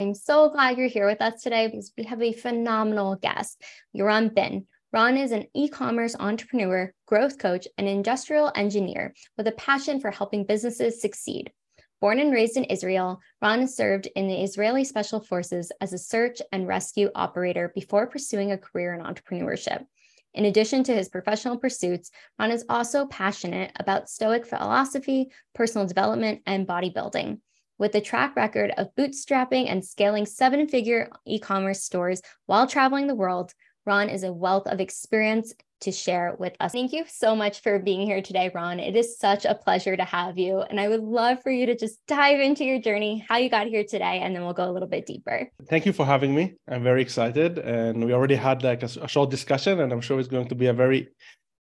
I'm so glad you're here with us today because we have a phenomenal guest, Yaron Been. Ron is an e commerce entrepreneur, growth coach, and industrial engineer with a passion for helping businesses succeed. Born and raised in Israel, Ron served in the Israeli Special Forces as a search and rescue operator before pursuing a career in entrepreneurship. In addition to his professional pursuits, Ron is also passionate about Stoic philosophy, personal development, and bodybuilding. With a track record of bootstrapping and scaling seven figure e commerce stores while traveling the world, Ron is a wealth of experience to share with us. Thank you so much for being here today, Ron. It is such a pleasure to have you. And I would love for you to just dive into your journey, how you got here today, and then we'll go a little bit deeper. Thank you for having me. I'm very excited. And we already had like a, a short discussion, and I'm sure it's going to be a very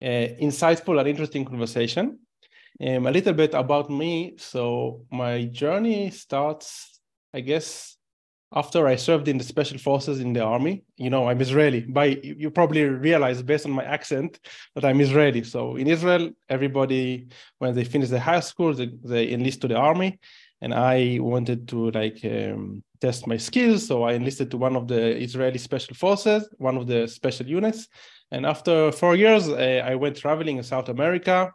uh, insightful and interesting conversation. Um, a little bit about me. So my journey starts, I guess, after I served in the special forces in the army. You know, I'm Israeli. By you probably realize based on my accent that I'm Israeli. So in Israel, everybody when they finish the high school, they, they enlist to the army, and I wanted to like um, test my skills. So I enlisted to one of the Israeli special forces, one of the special units. And after four years, uh, I went traveling in South America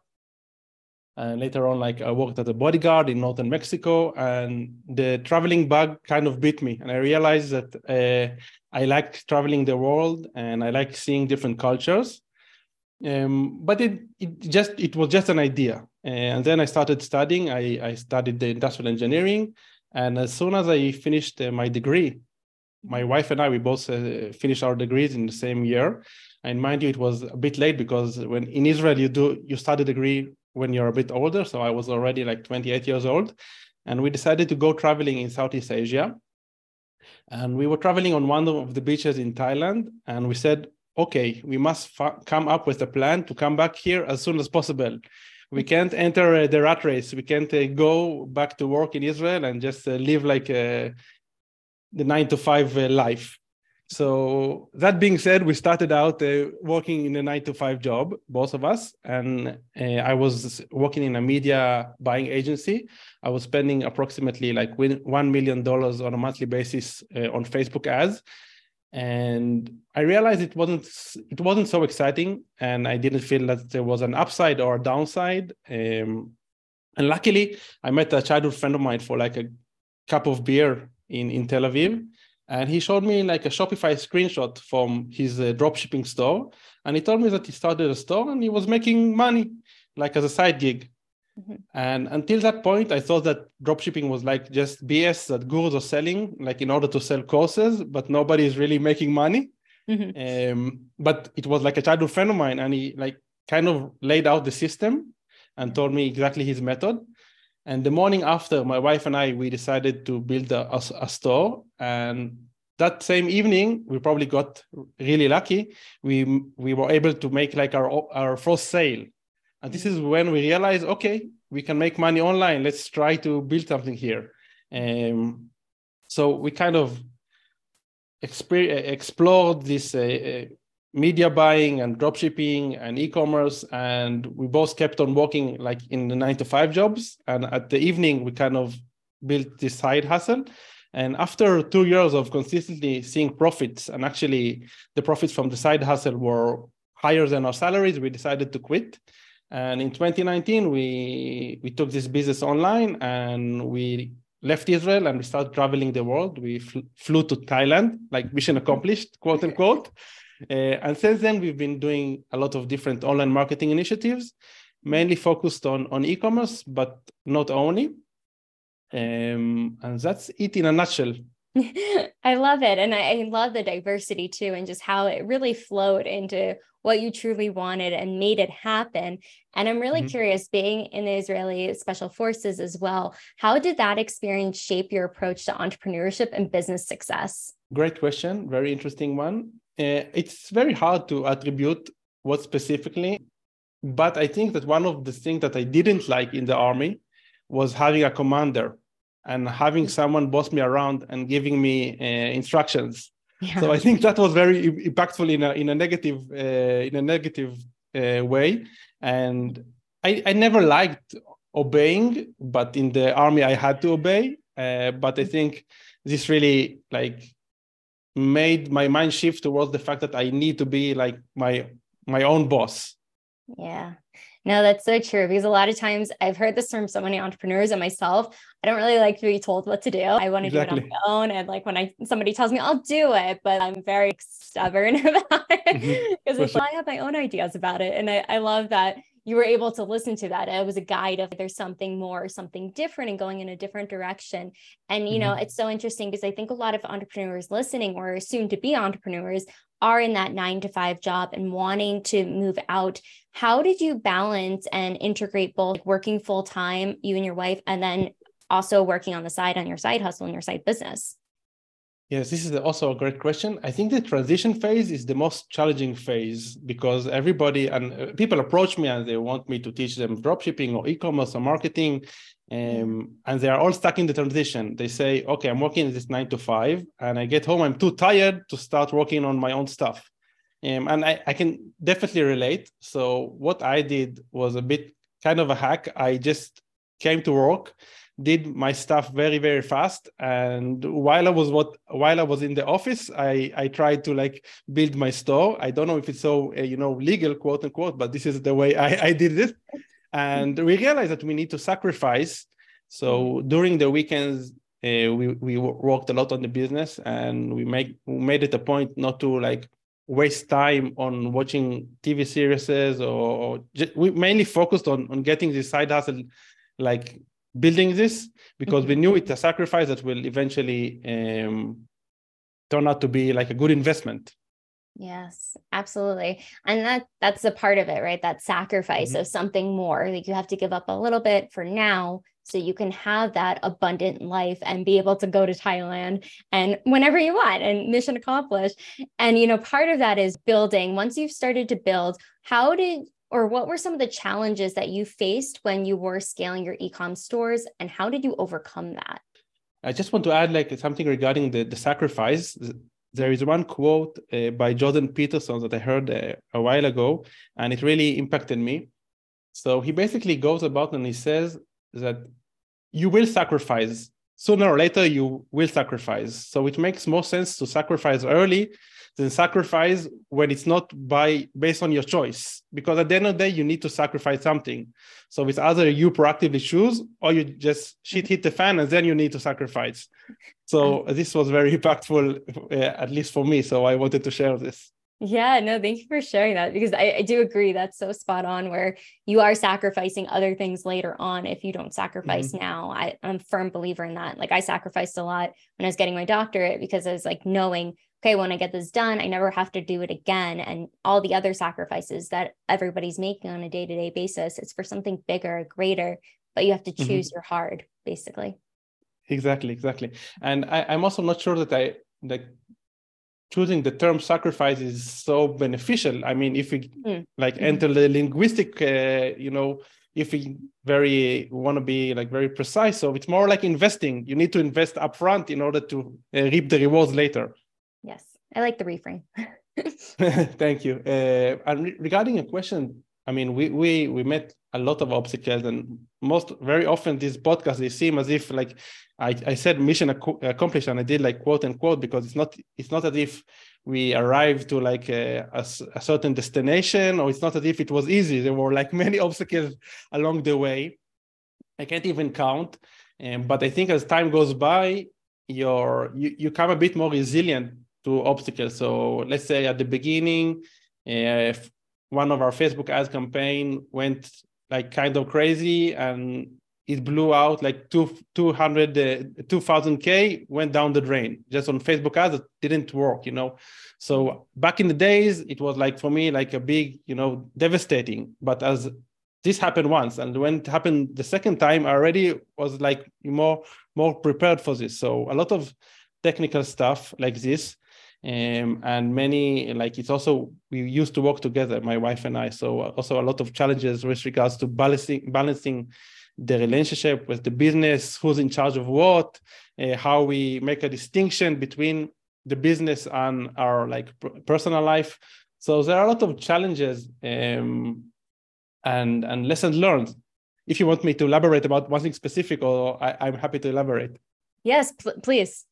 and later on like i worked as a bodyguard in northern mexico and the traveling bug kind of bit me. And i realized that uh, i like traveling the world and i like seeing different cultures. Um, but it, it just it was just an idea. And then i started studying. I, I studied the industrial engineering. And as soon as i finished uh, my degree my wife and i we both uh, finished our degrees in the same year. And mind you it was a bit late because when in israel you do you start a degree when you're a bit older. So I was already like 28 years old. And we decided to go traveling in Southeast Asia. And we were traveling on one of the beaches in Thailand. And we said, okay, we must fa- come up with a plan to come back here as soon as possible. We can't enter uh, the rat race. We can't uh, go back to work in Israel and just uh, live like uh, the nine to five uh, life. So that being said, we started out uh, working in a nine to five job, both of us, and uh, I was working in a media buying agency. I was spending approximately like one million dollars on a monthly basis uh, on Facebook ads, and I realized it wasn't it wasn't so exciting, and I didn't feel that there was an upside or a downside. Um, and luckily, I met a childhood friend of mine for like a cup of beer in in Tel Aviv and he showed me like a Shopify screenshot from his uh, dropshipping store, and he told me that he started a store and he was making money, like as a side gig. Mm-hmm. And until that point, I thought that dropshipping was like just BS that gurus are selling, like in order to sell courses, but nobody is really making money. Mm-hmm. Um, but it was like a childhood friend of mine, and he like kind of laid out the system and told me exactly his method. And the morning after, my wife and I, we decided to build a, a, store. And that same evening, we probably got really lucky. We we were able to make like our our first sale, and this is when we realized, okay, we can make money online. Let's try to build something here. Um, so we kind of exper- explored this uh, media buying and dropshipping and e-commerce and we both kept on working like in the nine to five jobs. And at the evening we kind of built this side hustle. And after two years of consistently seeing profits and actually the profits from the side hustle were higher than our salaries we decided to quit. And in 2019 we we took this business online and we left israel and we started traveling the world. We fl- flew to thailand like mission accomplished quote unquote and since then, we've been doing a lot of different online marketing initiatives, mainly focused on, on e-commerce, but not only. Um, and that's it in a nutshell. I love it. And I, I, love the diversity too, and just how it really flowed into what you truly wanted and made it happen. And I'm really mm-hmm. curious, being in the Israeli Special Forces as well, how did that experience shape your approach to entrepreneurship and business success? great question. Very interesting one. Uh, it's very hard to attribute what specifically, but I think that one of the things that I didn't like in the army was having a commander and having someone boss me around and giving me uh, instructions. Yeah. So I think that was very impactful in a in a negative uh, in a negative uh, way, and I, I never liked obeying, but in the army I had to obey. Uh, but I think this really like made my mind shift towards the fact that I need to be like my my own boss. Yeah. No, that's so true because a lot of times I've heard this from so many entrepreneurs and myself. I don't really like to be told what to do. I want to exactly. do it on my own. And like when I somebody tells me I'll do it, but I'm very stubborn about it because mm-hmm. I have my own ideas about it. And I, I love that you were able to listen to that. It was a guide of there's something more, something different and going in a different direction. And, you mm-hmm. know, it's so interesting because I think a lot of entrepreneurs listening or soon to be entrepreneurs are in that nine to five job and wanting to move out. How did you balance and integrate both working full time, you and your wife, and then also working on the side on your side hustle and your side business? Yes, this is also a great question. I think the transition phase is the most challenging phase because everybody and uh, people approach me and they want me to teach them dropshipping or e-commerce or marketing, um, and they are all stuck in the transition. They say, "Okay, I'm working this nine to five, and I get home, I'm too tired to start working on my own stuff." Um, and I, I can definitely relate. So what I did was a bit kind of a hack. I just came to work did my stuff very very fast. And while i was what while i was in the office i i tried to like build my store. I don't know if it's so uh, you know legal quote unquote but this is the way i i did it. And we realized that we need to sacrifice. So during the weekends uh, we we worked a lot on the business and we make we made it a point not to like waste time on watching tv series or, or just, we mainly focused on on getting this side hustle like building this because mm-hmm. we knew it's a sacrifice that will eventually um, turn out to be like a good investment. Yes absolutely. And that that's a part of it right? That sacrifice mm-hmm. of something more like you have to give up a little bit for now so you can have that abundant life and be able to go to Thailand and whenever you want and mission accomplished. And you know part of that is building. Once you've started to build how did or what were some of the challenges that you faced when you were scaling your ecom stores and how did you overcome that? I just want to add like something regarding the, the sacrifice. There is one quote uh, by jordan peterson that i heard uh, a while ago and it really impacted me. So he basically goes about and he says that you will sacrifice. Sooner or later you will sacrifice. So it makes more sense to sacrifice early than sacrifice when it's not by based on your choice because at the end of the day you need to sacrifice something so it's either you proactively choose or you just shit hit the fan and then you need to sacrifice so this was very impactful uh, at least for me so i wanted to share this yeah, no, thank you for sharing that because I, I, do agree that's so spot on where you are sacrificing other things later on if you don't sacrifice mm-hmm. now. I, I'm a firm believer in that. Like I sacrificed a lot when I was getting my doctorate because I was like knowing okay, when I get this done, I never have to do it again. And all the other sacrifices that everybody's making on a day to day basis, it's for something bigger, greater, but you have to mm-hmm. choose mm-hmm. your hard, basically. Exactly, exactly. And I, I'm also not sure that I like choosing the term sacrifice is so beneficial. I mean, if we mm. like mm-hmm. enter the linguistic, uh, you know, if we very want to be like very precise, so it's more like investing. You need to invest upfront in order to uh, reap the rewards later. Yes, I like the reframe. Thank you. Uh, and re- regarding a question, I mean, we we we met a lot of obstacles, and most very often these podcasts they seem as if like I, I said mission ac- accomplished, and I did like quote unquote because it's not it's not as if we arrived to like a, a, a certain destination, or it's not as if it was easy. There were like many obstacles along the way. I can't even count. Um, but I think as time goes by, your you, you become a bit more resilient to obstacles. So let's say at the beginning, uh, one of our Facebook ads campaign went like kind of crazy and it blew out like two, 200, uh, 2000K went down the drain just on Facebook ads. It didn't work, you know? So back in the days, it was like for me, like a big, you know, devastating. But as this happened once and when it happened the second time, I already was like more, more prepared for this. So a lot of technical stuff like this um, and many like it's also we used to work together my wife and i. So also a lot of challenges with regards to balancing balancing the relationship with the business who's in charge of what uh, how we make a distinction between the business and our like personal life. So there are a lot of challenges um, and and lessons learned. If you want me to elaborate about one thing specific or I, am happy to elaborate. Yes pl- please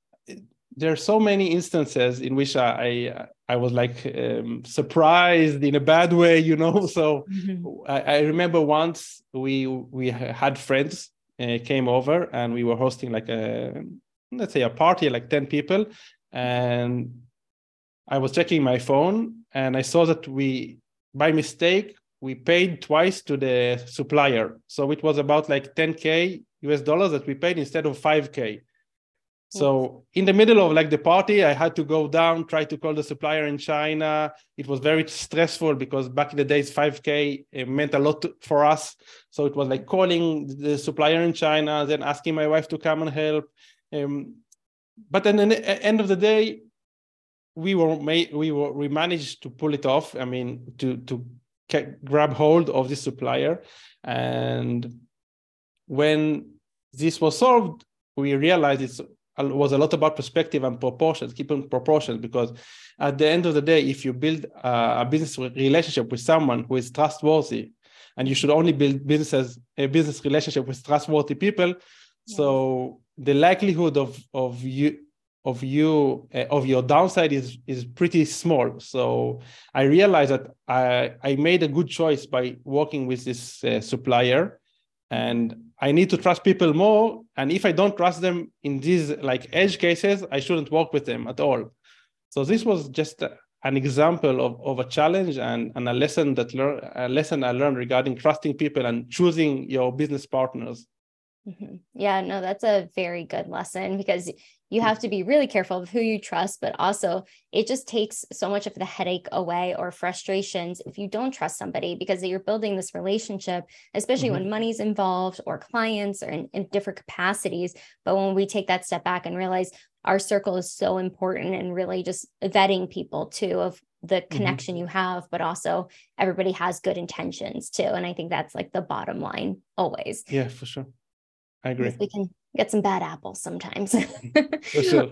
there are so many instances in which I I, I was like um, surprised in a bad way, you know. So mm-hmm. I, I, remember once we we had friends uh, came over and we were hosting like a let's say a party like ten people, and I was checking my phone and I saw that we by mistake we paid twice to the supplier, so it was about like 10k US dollars that we paid instead of 5k so in the middle of like the party, I had to go down, try to call the supplier in China. It was very stressful because back in the days, 5K meant a lot to, for us. So it was like calling the supplier in China, then asking my wife to come and help. Um, but then at the end of the day, we were made, we were we managed to pull it off. I mean, to to grab hold of this supplier, and when this was solved, we realized it's was a lot about perspective and proportions, keeping proportions, because at the end of the day, if you build a, business relationship with someone who is trustworthy, and you should only build businesses a business relationship with trustworthy people, yeah. so the likelihood of of you of you uh, of your downside is is pretty small so i realized that i i made a good choice by working with this uh, supplier and i need to trust people more and if i don't trust them in these like edge cases i shouldn't work with them at all. So this was just an example of, of a challenge and, and a lesson that learn a lesson i learned regarding trusting people and choosing your business partners Mm-hmm. Yeah, no, that's a very good lesson because you have to be really careful of who you trust, but also it just takes so much of the headache away or frustrations if you don't trust somebody because you're building this relationship, especially mm-hmm. when money's involved or clients or in, in different capacities. But when we take that step back and realize our circle is so important and really just vetting people too of the mm-hmm. connection mm-hmm. you have, but also everybody has good intentions too. And I think that's like the bottom line always. Yeah, for sure. I agree. We can get some bad apples sometimes. For sure.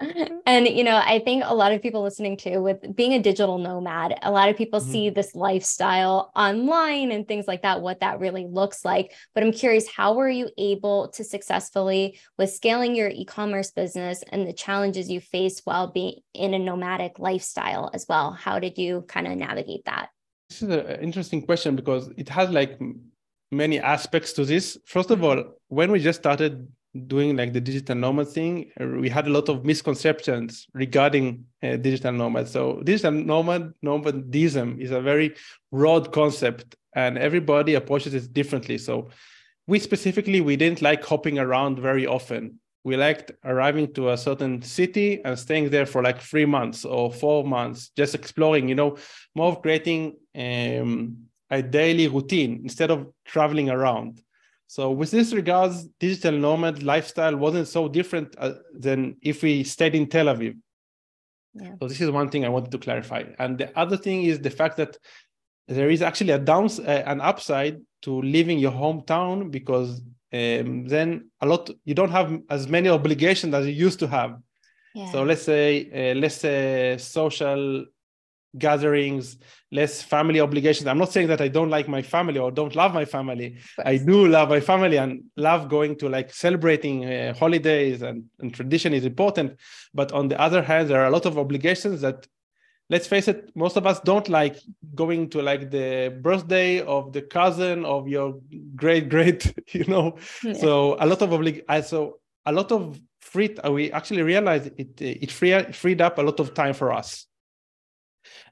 and you know, I think a lot of people listening to with being a digital nomad, a lot of people mm-hmm. see this lifestyle online and things like that, what that really looks like. But I'm curious, how were you able to successfully with scaling your e-commerce business and the challenges you faced while being in a nomadic lifestyle as well? How did you kind of navigate that? This is an interesting question because it has like many aspects to this. First of all, when we just started doing like the digital nomad thing, we had a lot of misconceptions regarding uh, digital nomad. So digital nomad nomadism is a very broad concept, and everybody approaches it differently. So we specifically we didn't like hopping around very often. We liked arriving to a certain city and staying there for like three months or four months, just exploring. You know, more of creating. Um, a daily routine instead of traveling around. So, with this regards, digital nomad lifestyle wasn't so different uh, than if we stayed in Tel Aviv. Yeah. So, this is one thing I wanted to clarify. And the other thing is the fact that there is actually a downs uh, an upside to leaving your hometown because um, then a lot you don't have as many obligations as you used to have. Yeah. So let's say uh, less uh, social gatherings, less family obligations. I'm not saying that I don't like my family or don't love my family. I do love my family and love going to like celebrating uh, holidays and, and tradition is important. But on the other hand, there are a lot of obligations that let's face it most of us don't like going to like the birthday of the cousin of your great great you know yeah. so a lot of oblig I so a lot of free we actually realized it it free, freed up a lot of time for us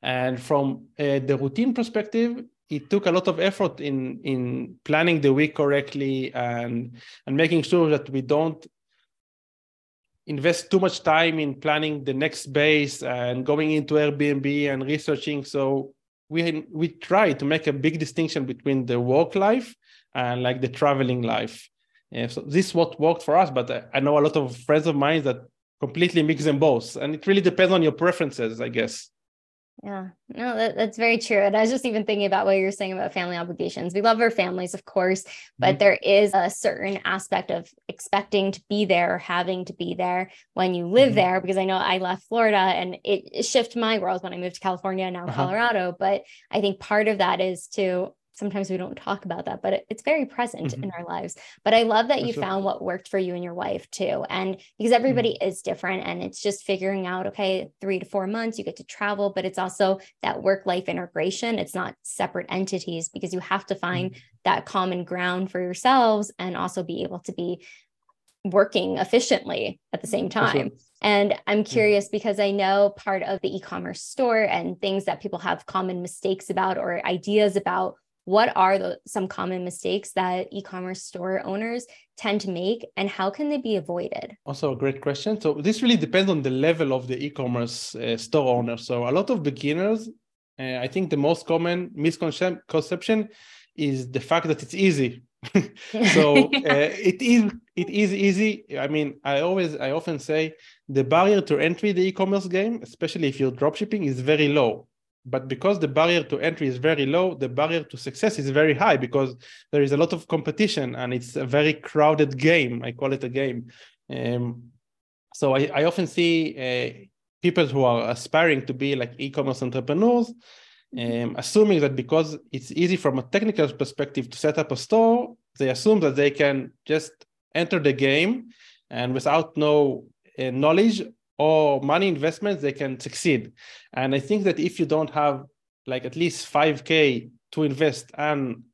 and from uh, the routine perspective, it took a lot of effort in in planning the week correctly and and making sure that we don't invest too much time in planning the next base and going into Airbnb and researching. So we we try to make a big distinction between the work life and like the traveling life. Yeah, so this is what worked for us. But I know a lot of friends of mine that completely mix them both and it really depends on your preferences i guess yeah, no, that, that's very true. And I was just even thinking about what you're saying about family obligations. We love our families, of course, but mm-hmm. there is a certain aspect of expecting to be there or having to be there when you live mm-hmm. there. Because I know I left Florida and it, it shifted my world when I moved to California, now uh-huh. Colorado. But I think part of that is to sometimes we don't talk about that, but it's very present mm-hmm. in our lives. But I love that you found what worked for you and your wife too. And because everybody mm-hmm. is different and it's just figuring out, okay, three to four months, you get to travel, but it's also that work life integration. It's not separate entities because you have to find mm-hmm. that common ground for yourselves and also be able to be working efficiently at the same time. And I'm curious because I know part of the e commerce store and things that people have common mistakes about or ideas about what are the, some common mistakes that e-commerce store owners tend to make and how can they be avoided? Also a great question. So this really depends on the level of the e-commerce uh, store owner. So a lot of beginners uh, i think the most common misconception is the fact that it's easy. So uh, it is it is easy. I mean i always i often say the barrier to entry the e-commerce game especially if you're dropshipping is very low but because the barrier to entry is very low the barrier to success is very high because there is a lot of competition and it's a very crowded game. I call it a game. Um, so I, I, often see uh, people who are aspiring to be like e-commerce entrepreneurs um, assuming that because it's easy from a technical perspective to set up a store they assume that they can just enter the game and without no uh, knowledge or money investments, they can succeed. And I think that if you don't have like at least 5K to invest and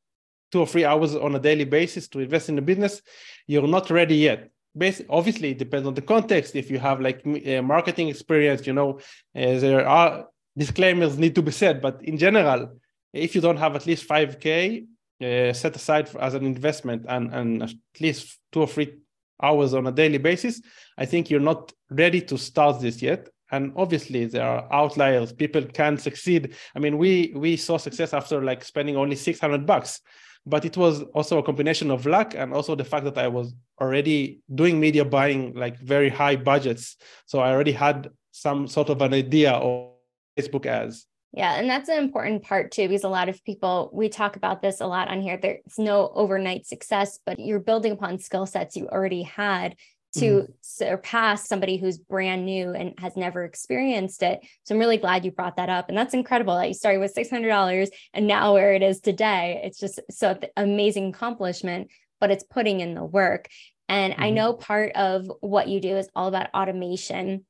two or three hours on a daily basis to invest in the business, you're not ready yet. Basically, obviously, it depends on the context. If you have like uh, marketing experience, you know, uh, there are disclaimers need to be said. But in general, if you don't have at least 5K uh, set aside for, as an investment and, and at least two or three hours on a daily basis, I think you're not ready to start this yet. And obviously, there are outliers. People can succeed. I mean, we we saw success after like spending only six hundred bucks, but it was also a combination of luck and also the fact that I was already doing media buying like very high budgets, so I already had some sort of an idea of Facebook ads. Yeah, and that's an important part too, because a lot of people, we talk about this a lot on here. There's no overnight success, but you're building upon skill sets you already had to mm-hmm. surpass somebody who's brand new and has never experienced it. So I'm really glad you brought that up. And that's incredible that you started with $600 and now where it is today. It's just so amazing accomplishment, but it's putting in the work. And mm-hmm. I know part of what you do is all about automation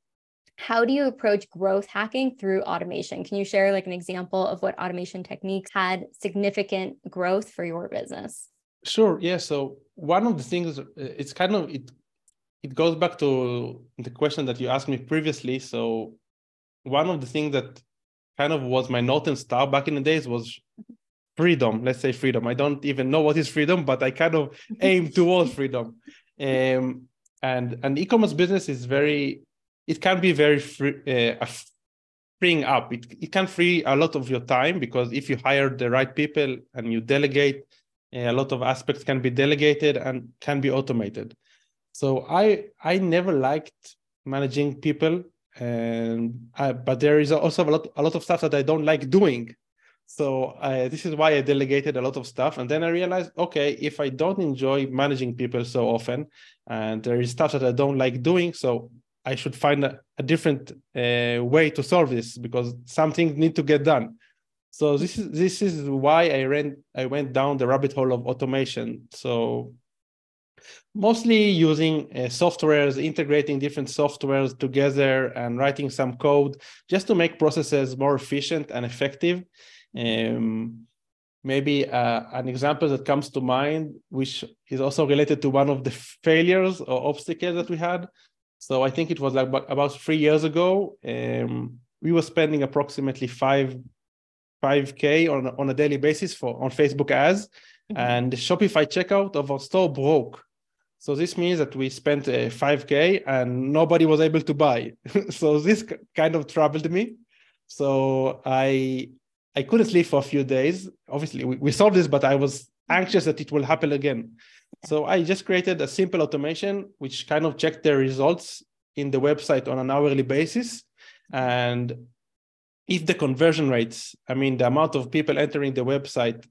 how do you approach growth hacking through automation? Can you share like an example of what automation techniques had significant growth for your business? Sure. Yeah. So one of the things uh, it's kind of it it goes back to the question that you asked me previously. So one of the things that kind of was my northern star back in the days was freedom. Let's say freedom. I don't even know what is freedom, but I kind of aim towards freedom. Um, and an e-commerce business is very it can be very free, uh, freeing up. It, it can free a lot of your time because if you hire the right people and you delegate, uh, a lot of aspects can be delegated and can be automated. So I I never liked managing people, and I, but there is also a lot a lot of stuff that I don't like doing. So uh, this is why I delegated a lot of stuff, and then I realized, okay, if I don't enjoy managing people so often, and there is stuff that I don't like doing, so I should find a, a different uh, way to solve this because something need to get done. So this is this is why I ran I went down the rabbit hole of automation. So mostly using uh, softwares, integrating different softwares together, and writing some code just to make processes more efficient and effective. Um, maybe uh, an example that comes to mind, which is also related to one of the failures or obstacles that we had, so I think it was like about three years ago. Um, we were spending approximately five five k on on a daily basis for on Facebook ads, mm-hmm. and the Shopify checkout of our store broke. So this means that we spent uh, five k and nobody was able to buy. so this kind of troubled me. So I I couldn't sleep for a few days. Obviously, we, we solved this, but I was anxious that it will happen again. So I just created a simple automation which kind of checked the results in the website on an hourly basis. And if the conversion rates, I mean, the amount of people entering the website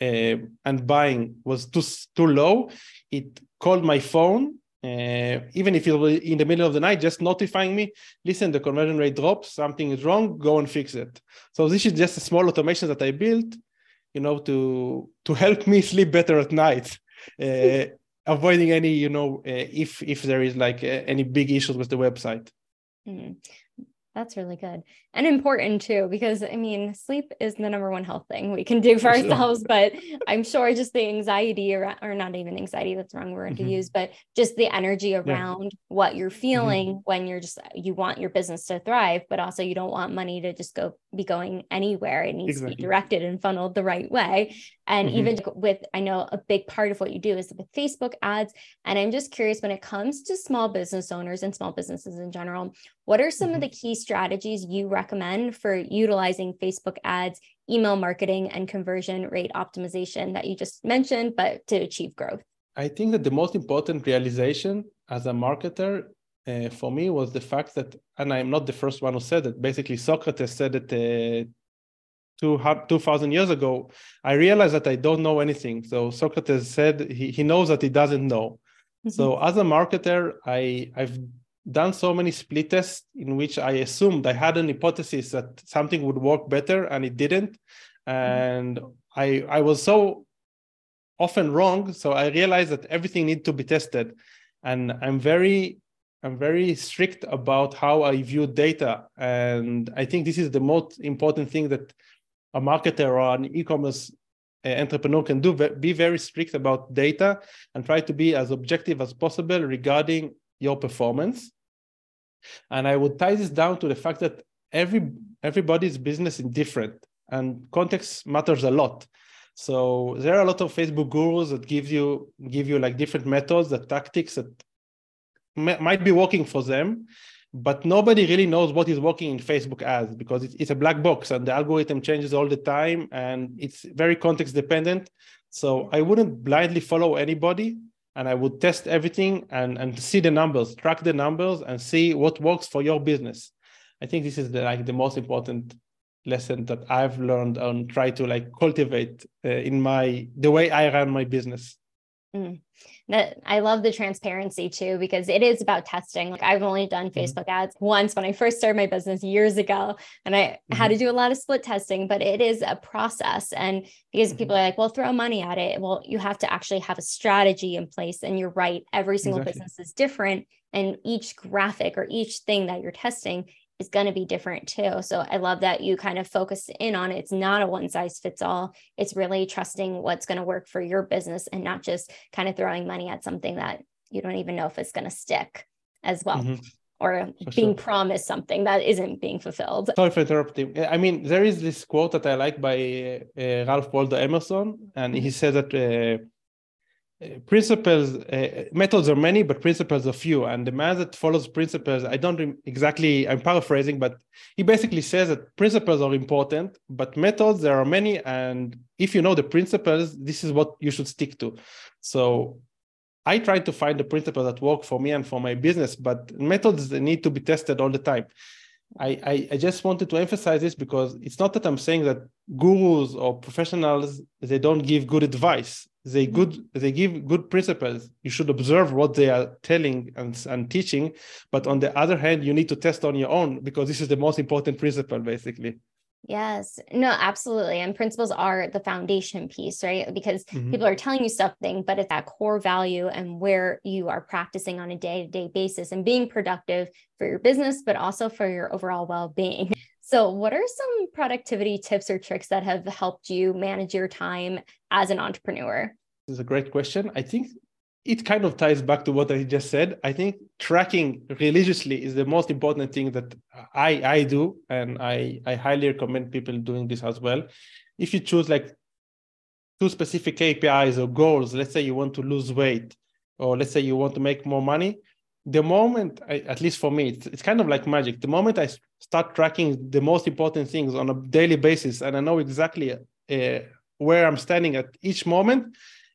uh, and buying was too, too low, it called my phone uh, even if it was in the middle of the night, just notifying me, listen, the conversion rate drops, something is wrong, go and fix it. So this is just a small automation that I built, you know, to to help me sleep better at night, avoiding any, you know, uh, if if there is like uh, any big issues with the website. Mm-hmm. That's really good and important too, because I mean, sleep is the number one health thing we can do for ourselves. But I'm sure just the anxiety around, or not even anxiety, that's the wrong word mm-hmm. to use, but just the energy around yeah. what you're mm-hmm. feeling mm-hmm. when you're just, you want your business to thrive, but also you don't want money to just go be going anywhere. It needs exactly. to be directed and funneled the right way. And mm-hmm. even with, I know a big part of what you do is with Facebook ads. And I'm just curious when it comes to small business owners and small businesses in general, what are some mm-hmm. of the key strategies you recommend for utilizing Facebook ads, email marketing, and conversion rate optimization that you just mentioned, but to achieve growth? I think that the most important realization as a marketer uh, for me was the fact that, and I'm not the first one who said it, basically, Socrates said it. Uh, 2000 years ago, I realized that I don't know anything. So Socrates said he, he knows that he doesn't know. Mm-hmm. So as a marketer, I, I've done so many split tests in which I assumed I had an hypothesis that something would work better and it didn't. And mm-hmm. I, I was so often wrong. So I realized that everything needs to be tested. And I'm very I'm very strict about how I view data. And I think this is the most important thing that a marketer or an e-commerce uh, entrepreneur can do be very strict about data and try to be as objective as possible regarding your performance and i would tie this down to the fact that every everybody's business is different and context matters a lot so there are a lot of facebook gurus that give you give you like different methods the tactics that might be working for them but nobody really knows what is working in Facebook ads because it's, it's a black box and the algorithm changes all the time and it's very context dependent. So I wouldn't blindly follow anybody and I would test everything and, and see the numbers, track the numbers and see what works for your business. I think this is the, like the most important lesson that I've learned and try to like cultivate uh, in my the way I run my business. Mm. That I love the transparency too, because it is about testing. Like I've only done mm-hmm. Facebook ads once when I first started my business years ago, and I mm-hmm. had to mm-hmm. do a lot of split testing, but it is a process. And because mm-hmm. people are like, well, throw money at it. Well, you have to actually have a strategy in place. And you're right, every single exactly. business is different. And each graphic or each thing that you're testing is going to be different too. So I love that you kind of focus in on it. It's not a one size fits all. It's really trusting what's going to work for your business and not just kind of throwing money at something that you don't even know if it's going to stick as well. Mm-hmm. Or for being sure. promised something that isn't being fulfilled. Sorry for interrupting. I mean, there is this quote that I like by uh, Ralph Waldo Emerson, and he mm-hmm. said that uh, principles uh, methods are many but principles are few. And the man that follows principles i don't re- exactly i'm paraphrasing but he basically says that principles are important but methods there are many. And if you know the principles this is what you should stick to. So i try to find the principles that work for me and for my business but methods need to be tested all the time. I, I, I just wanted to emphasize this because it's not that I'm saying that gurus or professionals they don't give good advice they mm-hmm. good they give good principles. You should observe what they are telling and, and teaching. But on the other hand you need to test on your own because this is the most important principle basically. Yes. No absolutely. And principles are the foundation piece right? Because mm-hmm. people are telling you something but it's that core value and where you are practicing on a day-to-day basis and being productive for your business but also for your overall well-being. So, what are some productivity tips or tricks that have helped you manage your time as an entrepreneur? This is a great question. I think it kind of ties back to what I just said. I think tracking religiously is the most important thing that I I do, and I I highly recommend people doing this as well. If you choose like two specific KPIs or goals, let's say you want to lose weight, or let's say you want to make more money, the moment I, at least for me it's, it's kind of like magic the moment i start tracking the most important things on a daily basis and i know exactly uh, where i'm standing at each moment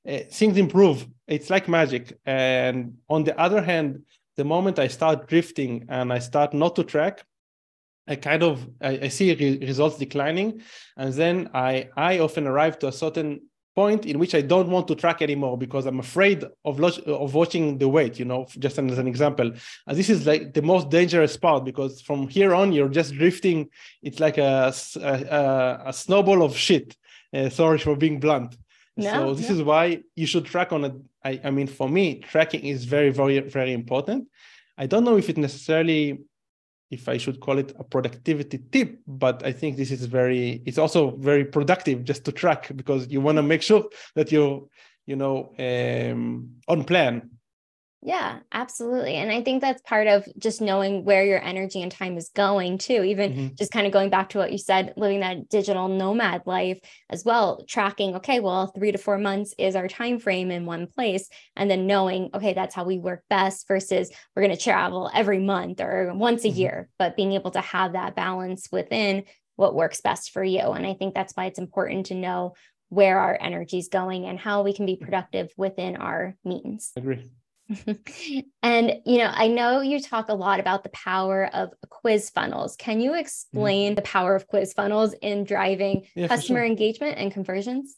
uh, things improve it's like magic and on the other hand the moment I start drifting and I start not to track, I kind of I, I see re- results declining, and then I I often arrive to a certain point in which I don't want to track anymore because I'm afraid of lo- of watching the weight. You know, just as an example, and this is like the most dangerous part because from here on you're just drifting. It's like a a, a snowball of shit. Uh, sorry for being blunt. No, so this is why you should track on it. I, I mean, for me, tracking is very, very, very important. I don't know if it necessarily if I should call it a productivity tip, but I think this is very, it's also very productive just to track because you want to make sure that you're, you know, um, on plan yeah, absolutely. And I think that's part of just knowing where your energy and time is going too. Even mm-hmm. just kind of going back to what you said, living that digital nomad life as well, tracking, okay, well, 3 to 4 months is our time frame in one place and then knowing, okay, that's how we work best versus we're going to travel every month or once a mm-hmm. year, but being able to have that balance within what works best for you. And I think that's why it's important to know where our energy is going and how we can be productive within our means. I Agree. and you know i know you talk a lot about the power of quiz funnels can you explain mm-hmm. the power of quiz funnels in driving yeah, customer sure. engagement and conversions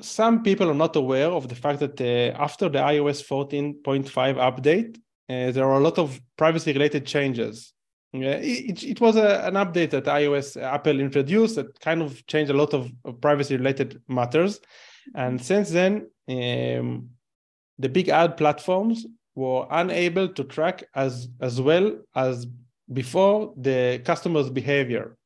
some people are not aware of the fact that uh, after the ios 14.5 update uh, there are a lot of privacy related changes yeah, it, it was a, an update that ios apple introduced that kind of changed a lot of, of privacy related matters and mm-hmm. since then um, the big ad platforms were unable to track as as well as before the customer's behavior.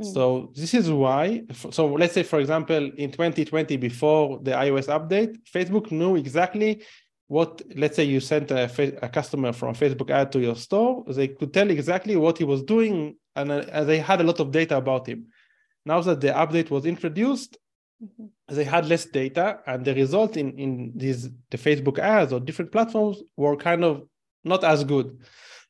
Mm. So this is why. So let's say, for example, in 2020, before the iOS update, Facebook knew exactly what. Let's say you sent a, a customer from a Facebook ad to your store, they could tell exactly what he was doing, and uh, they had a lot of data about him. Now that the update was introduced, Mm-hmm. They had less data, and the result in in these the Facebook ads or different platforms were kind of not as good.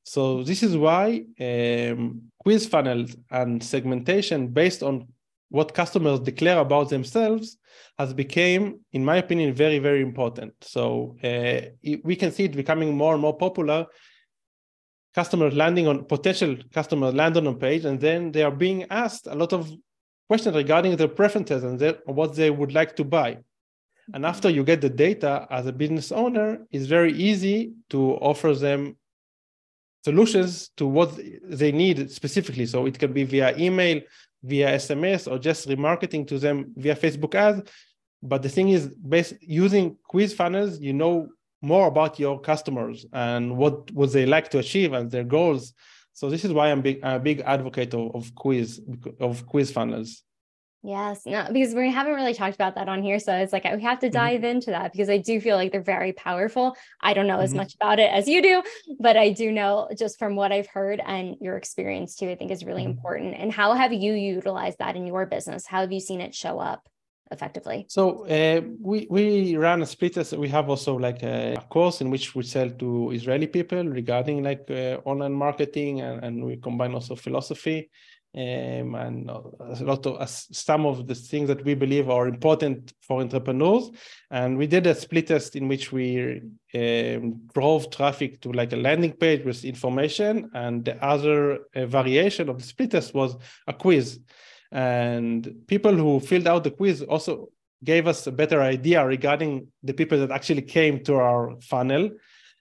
So this is why um, quiz funnels and segmentation based on what customers declare about themselves has become, in my opinion, very very important. So uh, we can see it becoming more and more popular. Customers landing on potential customers land on a page, and then they are being asked a lot of questions regarding their preferences and their, what they would like to buy. And mm-hmm. after you get the data as a business owner, it's very easy to offer them solutions to what they need specifically. So it can be via email, via SMS, or just remarketing to them via Facebook ads. But the thing is, based using quiz funnels, you know more about your customers and what would they like to achieve and their goals so this is why I'm big, a big advocate of, of quiz of quiz funnels. Yes, no, because we haven't really talked about that on here. So it's like we have to mm-hmm. dive mm-hmm. into that because I do feel like they're very powerful. I don't know mm-hmm. as much about it as you do, but I do know just from what I've heard and your experience too, I think is really mm-hmm. important. And how have you utilized that in your business? How have you seen it show up? Effectively? So uh, we we run a split. Test. We have also like a, course in which we sell to Israeli people regarding like uh, online marketing, and, and we combine also philosophy. Um, and a lot of uh, some of the things that we believe are important for entrepreneurs. And we did a split test in which we um, drove traffic to like a landing page with information, and the other uh, variation of the split test was a quiz. And people who filled out the quiz also gave us a better idea regarding the people that actually came to our funnel.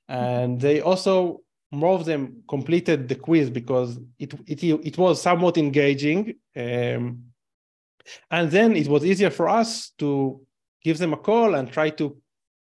And they also, more of them completed the quiz because it, it, it was somewhat engaging. Um, and then it was easier for us to give them a call and try to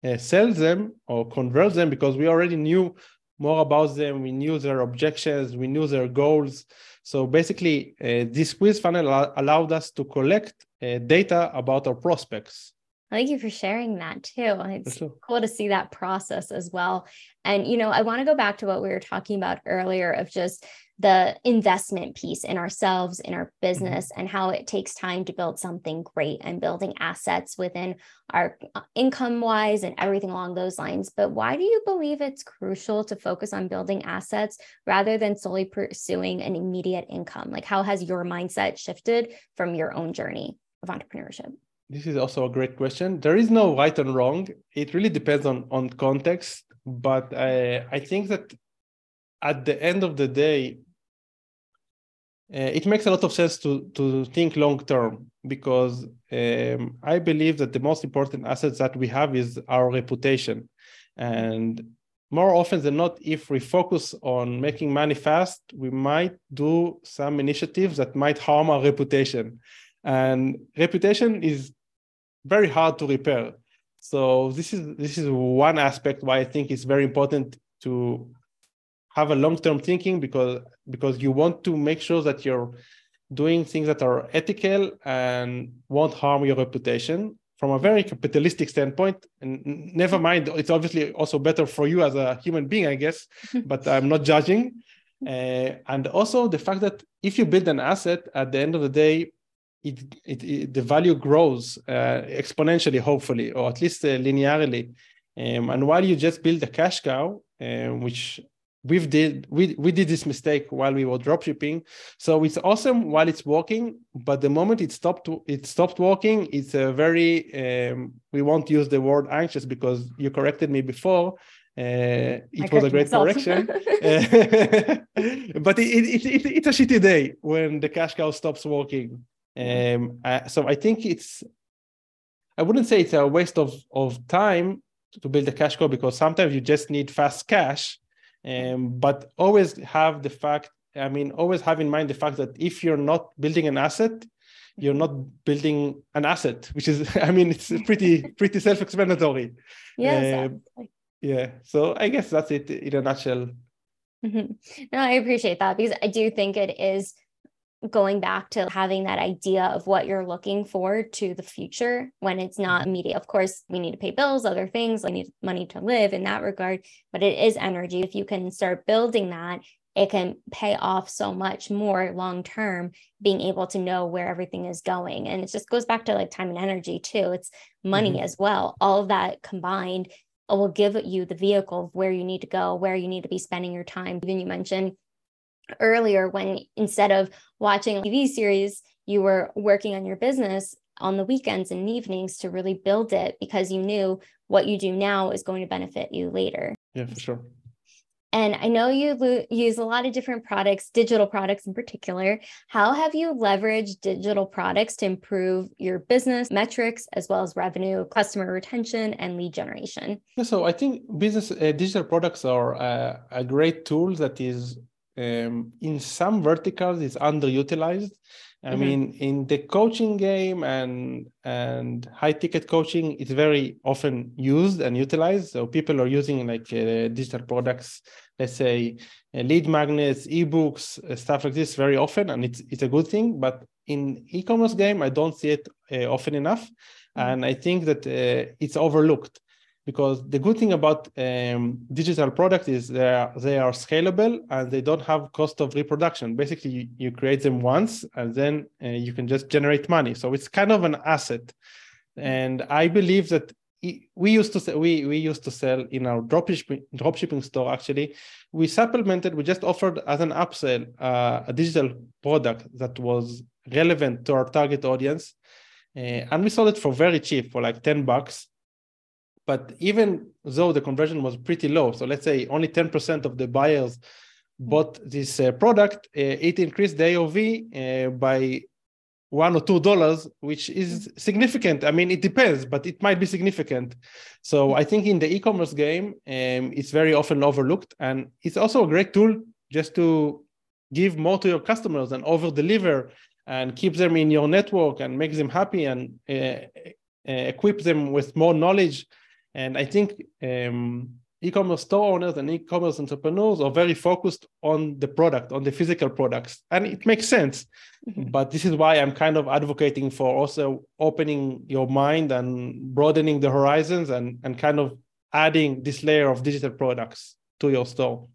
uh, sell them or convert them because we already knew more about them. We knew their objections, we knew their goals. So basically, uh, this quiz funnel allowed us to collect uh, data about our prospects. Thank you for sharing that too. It's sure. cool to see that process as well. And, you know, I want to go back to what we were talking about earlier of just the investment piece in ourselves, in our mm-hmm. business, mm-hmm. and how it takes time to build something great and building assets within our uh, income wise and everything along those lines. But why do you believe it's crucial to focus on building assets rather than solely pursuing an immediate income? Like, how has your mindset shifted from your own journey of entrepreneurship? This is also a great question. There is no right and wrong. It really depends on on context. But I I think that at the end of the day, uh, it makes a lot of sense to to think long term because um, I believe that the most important assets that we have is our reputation, and more often than not, if we focus on making money fast, we might do some initiatives that might harm our reputation, and reputation is very hard to repair. So this is this is one aspect why I think it's very important to have a long-term thinking because because you want to make sure that you're doing things that are ethical and won't harm your reputation from a very capitalistic standpoint and never mind it's obviously also better for you as a human being i guess but i'm not judging uh, and also the fact that if you build an asset at the end of the day it, it, it the value grows uh, exponentially hopefully or at least uh, linearly. Um, and while you just build a cash cow um, which we've did we, we did this mistake while we were dropshipping. So it's awesome while it's working but the moment it stopped it stopped working it's a very um, we won't use the word anxious because you corrected me before. Uh, it was a great myself. correction. But it, it, it, it's a shitty day when the cash cow stops working um, uh, so i think it's i wouldn't say it's a waste of, of time to build a cash cow because sometimes you just need fast cash um, but always have the fact, I mean, always have in mind the fact that if you're not building an asset, you're not building an asset, which is, I mean, it's pretty, pretty self-explanatory. Yes. Uh, yeah. So I guess that's it in a nutshell. Mm-hmm. No, I appreciate that because I do think it is going back to having that idea of what you're looking for to the future when it's not mm-hmm. immediate. Of course, we need to pay bills, other things, we need money to live in that regard, but it is energy. If you can start building that, it can pay off so much more long term, being able to know where everything is going. And it just goes back to like time and energy too. It's money mm-hmm. as well. All of that combined will give you the vehicle of where you need to go, where you need to be spending your time. Even you mentioned earlier when instead of watching a TV series, you were working on your business on the weekends and evenings to really build it because you knew what you do now is going to benefit you later. Yeah, for sure. And I know you lo- use a lot of different products, digital products in particular. How have you leveraged digital products to improve your business metrics as well as revenue, customer retention, and lead generation? Yeah, so I think business uh, digital products are uh, a great tool that is um, in some verticals is underutilized. I mm-hmm. mean, in the coaching game and and high ticket coaching, it's very often used and utilized. So people are using like uh, digital products, let's say uh, lead magnets, ebooks, uh, stuff like this very often, and it's it's a good thing. But in e-commerce game, I don't see it uh, often enough, mm-hmm. and I think that uh, it's overlooked because the good thing about um, digital products is they are, they are scalable and they don't have cost of reproduction. Basically, you, you create them once and then uh, you can just generate money. So it's kind of an asset. And I believe that we used to sell, we we used to sell in our dropshipping dropshipping store. Actually, we supplemented. We just offered as an upsell uh, a digital product that was relevant to our target audience, uh, and we sold it for very cheap, for like ten bucks but even though the conversion was pretty low, so let's say only 10% of the buyers bought this uh, product, uh, it increased the AOV uh, by one or two dollars, which is significant. I mean, it depends, but it might be significant. So I think in the e-commerce game, um, it's very often overlooked, and it's also a great tool just to give more to your customers and over deliver and keep them in your network and make them happy and uh, uh, equip them with more knowledge and I think um, e-commerce store owners and e-commerce entrepreneurs are very focused on the product, on the physical products, and it makes sense. Mm-hmm. But this is why I'm kind of advocating for also opening your mind and broadening the horizons and and kind of adding this layer of digital products to your store.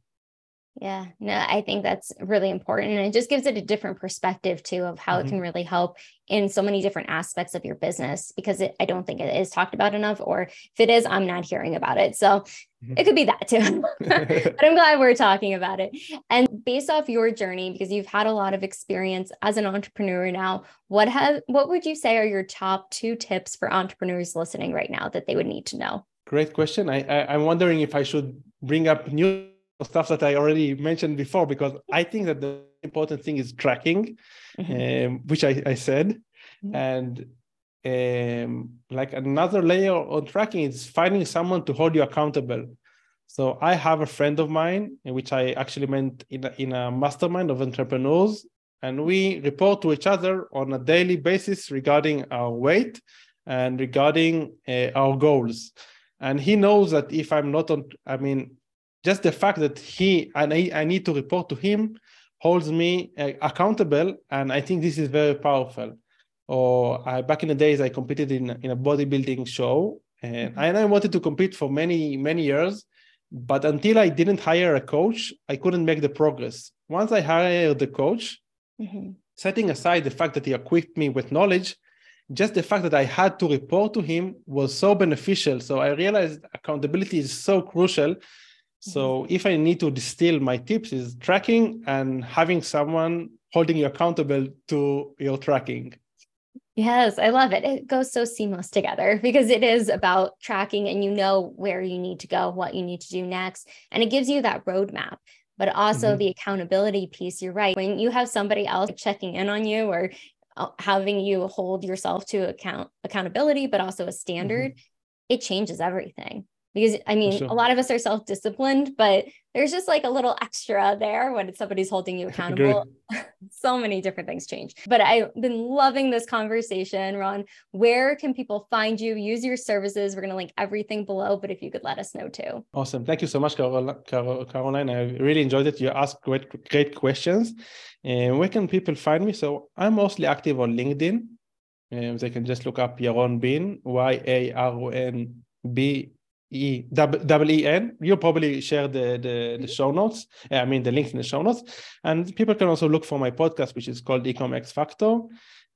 Yeah, no, I think that's really important. And it just gives it a different perspective too of how mm-hmm. it can really help in so many different aspects of your business because it, I don't think it is talked about enough, or if it is, I'm not hearing about it. So mm-hmm. it could be that too. but I'm glad we're talking about it. And based off your journey, because you've had a lot of experience as an entrepreneur now, what have what would you say are your top two tips for entrepreneurs listening right now that they would need to know? Great question. I, I I'm wondering if I should bring up new stuff that I already mentioned before because I think that the important thing is tracking, mm-hmm. um, which I, I said, mm-hmm. and um, like another layer on tracking is finding someone to hold you accountable. So I have a friend of mine, which I actually met in a, in a mastermind of entrepreneurs, and we report to each other on a daily basis regarding our weight and regarding uh, our goals. And he knows that if I'm not on, I mean, just the fact that he and I, I need to report to him holds me uh, accountable, and I think this is very powerful or I, back in the days I competed in in a bodybuilding show, and mm-hmm. I, and I wanted to compete for many many years, but until I didn't hire a coach, I couldn't make the progress. Once I hired the coach, mm-hmm. setting aside the fact that he equipped me with knowledge, just the fact that I had to report to him was so beneficial. So I realized accountability is so crucial. So mm-hmm. if I need to distill my tips is tracking and having someone holding you accountable to your tracking. Yes, I love it. It goes so seamless together because it is about tracking and you know where you need to go, what you need to do next. And it gives you that roadmap, but also mm-hmm. the accountability piece. You're right. When you have somebody else checking in on you or uh, having you hold yourself to account accountability, but also a standard, mm-hmm. it changes everything because I mean, sure. a lot of us are self disciplined, but there's just like a little extra there when somebody's holding you accountable. so many different things change. But I've been loving this conversation, Ron. Where can people find you? Use your services. We're going to link everything below, but if you could let us know too. Awesome. Thank you so much, Caroline. I really enjoyed it. You asked great, great questions. And where can people find me? So I'm mostly active on LinkedIn. Um, they can just look up Yaron Been, Y A R O N B E double E N. You'll probably share the, the, the show notes. I mean the links in the show notes. And people can also look for my podcast, which is called Ecom X Factor.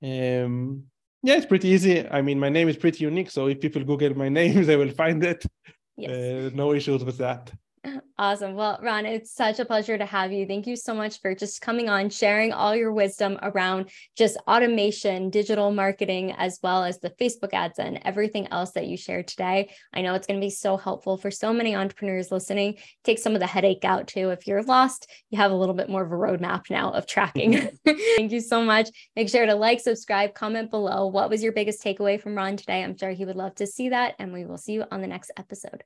Um, yeah, it's pretty easy. I mean, my name is pretty unique, so if people Google my name, they will find it. Yes. Uh, no issues with that. Awesome. Well, Ron, it's such a pleasure to have you. Thank you so much for just coming on, sharing all your wisdom around just automation, digital marketing, as well as the Facebook ads and everything else that you shared today. I know it's going to be so helpful for so many entrepreneurs listening. Take some of the headache out too. If you're lost, you have a little bit more of a roadmap now of tracking. Mm-hmm. Thank you so much. Make sure to like, subscribe, comment below. What was your biggest takeaway from Ron today? I'm sure he would love to see that. And we will see you on the next episode.